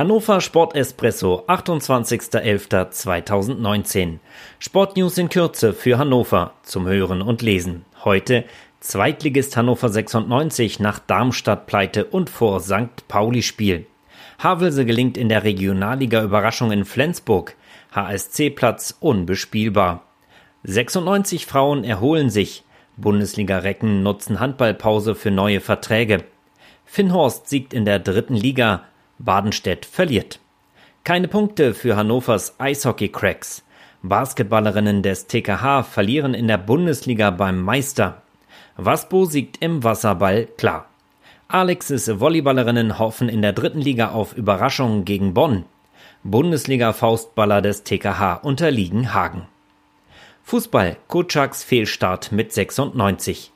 Hannover Sport Espresso, 28.11.2019. Sportnews in Kürze für Hannover zum Hören und Lesen. Heute Zweitligist Hannover 96 nach Darmstadt-Pleite und vor St. Pauli-Spiel. Havelse gelingt in der Regionalliga Überraschung in Flensburg. HSC-Platz unbespielbar. 96 Frauen erholen sich. Bundesliga-Recken nutzen Handballpause für neue Verträge. Finnhorst siegt in der dritten Liga. Badenstedt verliert. Keine Punkte für Hannovers Eishockey-Cracks. Basketballerinnen des TKH verlieren in der Bundesliga beim Meister. Waspo siegt im Wasserball klar. Alexis Volleyballerinnen hoffen in der dritten Liga auf Überraschungen gegen Bonn. Bundesliga-Faustballer des TKH unterliegen Hagen. Fußball, Kutschaks Fehlstart mit 96.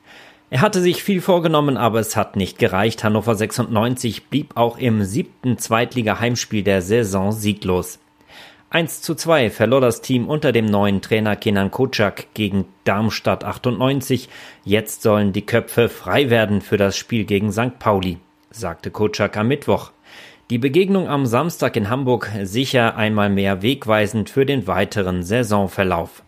Er hatte sich viel vorgenommen, aber es hat nicht gereicht. Hannover 96 blieb auch im siebten Zweitliga-Heimspiel der Saison sieglos. 1 zu 2 verlor das Team unter dem neuen Trainer Kenan Kocak gegen Darmstadt 98. Jetzt sollen die Köpfe frei werden für das Spiel gegen St. Pauli, sagte Kocak am Mittwoch. Die Begegnung am Samstag in Hamburg sicher einmal mehr wegweisend für den weiteren Saisonverlauf.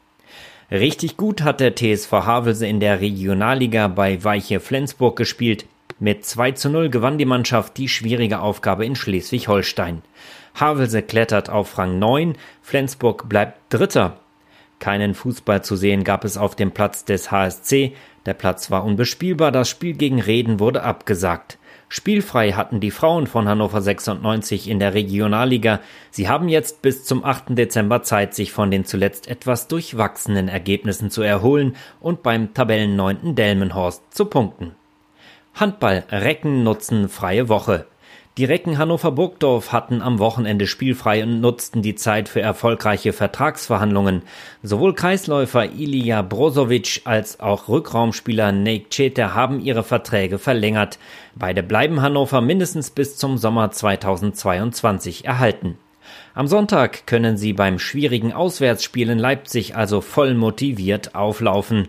Richtig gut hat der TSV Havelse in der Regionalliga bei Weiche Flensburg gespielt. Mit 2 zu 0 gewann die Mannschaft die schwierige Aufgabe in Schleswig-Holstein. Havelse klettert auf Rang 9, Flensburg bleibt Dritter. Keinen Fußball zu sehen gab es auf dem Platz des HSC. Der Platz war unbespielbar, das Spiel gegen Reden wurde abgesagt. Spielfrei hatten die Frauen von Hannover 96 in der Regionalliga. Sie haben jetzt bis zum 8. Dezember Zeit, sich von den zuletzt etwas durchwachsenen Ergebnissen zu erholen und beim Tabellenneunten Delmenhorst zu punkten. Handball Recken nutzen freie Woche. Die Recken Hannover Burgdorf hatten am Wochenende spielfrei und nutzten die Zeit für erfolgreiche Vertragsverhandlungen. Sowohl Kreisläufer Ilija Brozovic als auch Rückraumspieler Nate Cheter haben ihre Verträge verlängert. Beide bleiben Hannover mindestens bis zum Sommer 2022 erhalten. Am Sonntag können sie beim schwierigen Auswärtsspiel in Leipzig also voll motiviert auflaufen.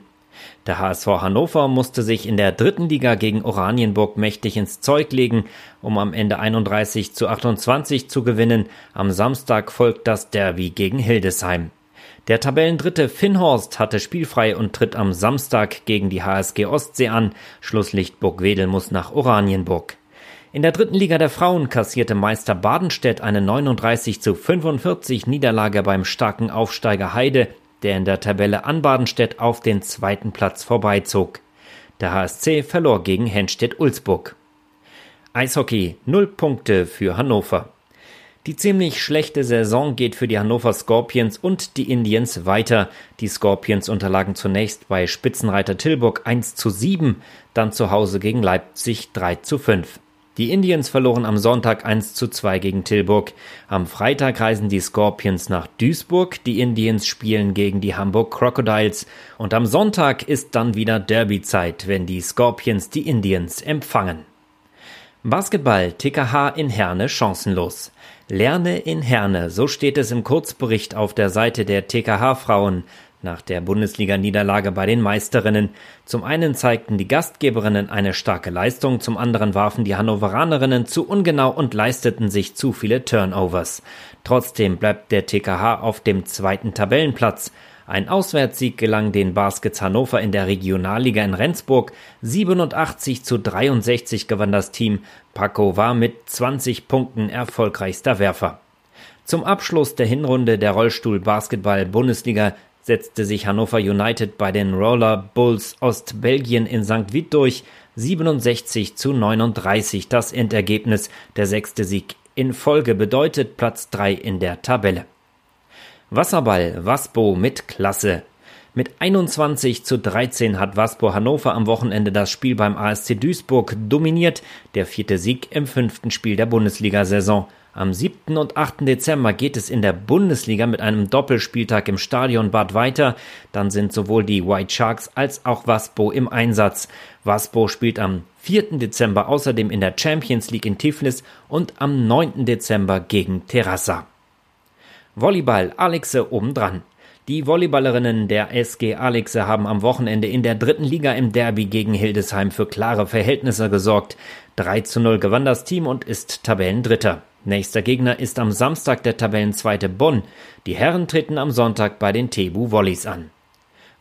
Der HSV Hannover musste sich in der dritten Liga gegen Oranienburg mächtig ins Zeug legen, um am Ende 31 zu 28 zu gewinnen. Am Samstag folgt das Derby gegen Hildesheim. Der Tabellendritte Finnhorst hatte spielfrei und tritt am Samstag gegen die HSG Ostsee an. Schlusslicht Burgwedel muss nach Oranienburg. In der dritten Liga der Frauen kassierte Meister Badenstedt eine 39 zu 45 Niederlage beim starken Aufsteiger Heide der in der Tabelle an Badenstedt auf den zweiten Platz vorbeizog. Der HSC verlor gegen Henstedt-Ulzburg. Eishockey, null Punkte für Hannover. Die ziemlich schlechte Saison geht für die Hannover Scorpions und die Indians weiter. Die Scorpions unterlagen zunächst bei Spitzenreiter Tilburg 1 zu 7, dann zu Hause gegen Leipzig 3 zu 5. Die Indians verloren am Sonntag 1 zu 2 gegen Tilburg. Am Freitag reisen die Scorpions nach Duisburg. Die Indians spielen gegen die Hamburg Crocodiles. Und am Sonntag ist dann wieder Derbyzeit, wenn die Scorpions die Indians empfangen. Basketball TKH in Herne chancenlos. Lerne in Herne, so steht es im Kurzbericht auf der Seite der TKH Frauen nach der Bundesliga-Niederlage bei den Meisterinnen. Zum einen zeigten die Gastgeberinnen eine starke Leistung, zum anderen warfen die Hannoveranerinnen zu ungenau und leisteten sich zu viele Turnovers. Trotzdem bleibt der TKH auf dem zweiten Tabellenplatz. Ein Auswärtssieg gelang den Baskets Hannover in der Regionalliga in Rendsburg. 87 zu 63 gewann das Team. Paco war mit 20 Punkten erfolgreichster Werfer. Zum Abschluss der Hinrunde der Rollstuhl Basketball Bundesliga setzte sich Hannover United bei den Roller Bulls Ostbelgien in St. Vith durch. 67 zu 39 das Endergebnis. Der sechste Sieg in Folge bedeutet Platz 3 in der Tabelle. Wasserball Waspo mit Klasse. Mit 21 zu 13 hat Waspo Hannover am Wochenende das Spiel beim ASC Duisburg dominiert. Der vierte Sieg im fünften Spiel der Bundesliga-Saison. Am 7. und 8. Dezember geht es in der Bundesliga mit einem Doppelspieltag im Stadion Bad weiter. Dann sind sowohl die White Sharks als auch Waspo im Einsatz. Waspo spielt am 4. Dezember außerdem in der Champions League in Tiflis und am 9. Dezember gegen Terrassa. Volleyball Alexe obendran. Die Volleyballerinnen der SG Alexe haben am Wochenende in der dritten Liga im Derby gegen Hildesheim für klare Verhältnisse gesorgt. 3 zu 0 gewann das Team und ist Tabellendritter. Nächster Gegner ist am Samstag der Tabellenzweite Bonn. Die Herren treten am Sonntag bei den Tebu Wollis an.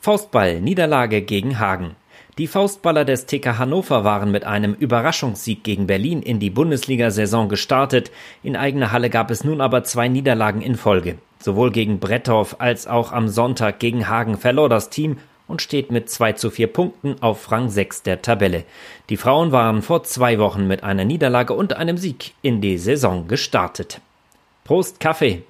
Faustball Niederlage gegen Hagen. Die Faustballer des TK Hannover waren mit einem Überraschungssieg gegen Berlin in die Bundesliga-Saison gestartet. In eigener Halle gab es nun aber zwei Niederlagen in Folge. Sowohl gegen Bretthoff als auch am Sonntag gegen Hagen verlor das Team und steht mit 2 zu 4 Punkten auf Rang 6 der Tabelle. Die Frauen waren vor zwei Wochen mit einer Niederlage und einem Sieg in die Saison gestartet. Prost Kaffee!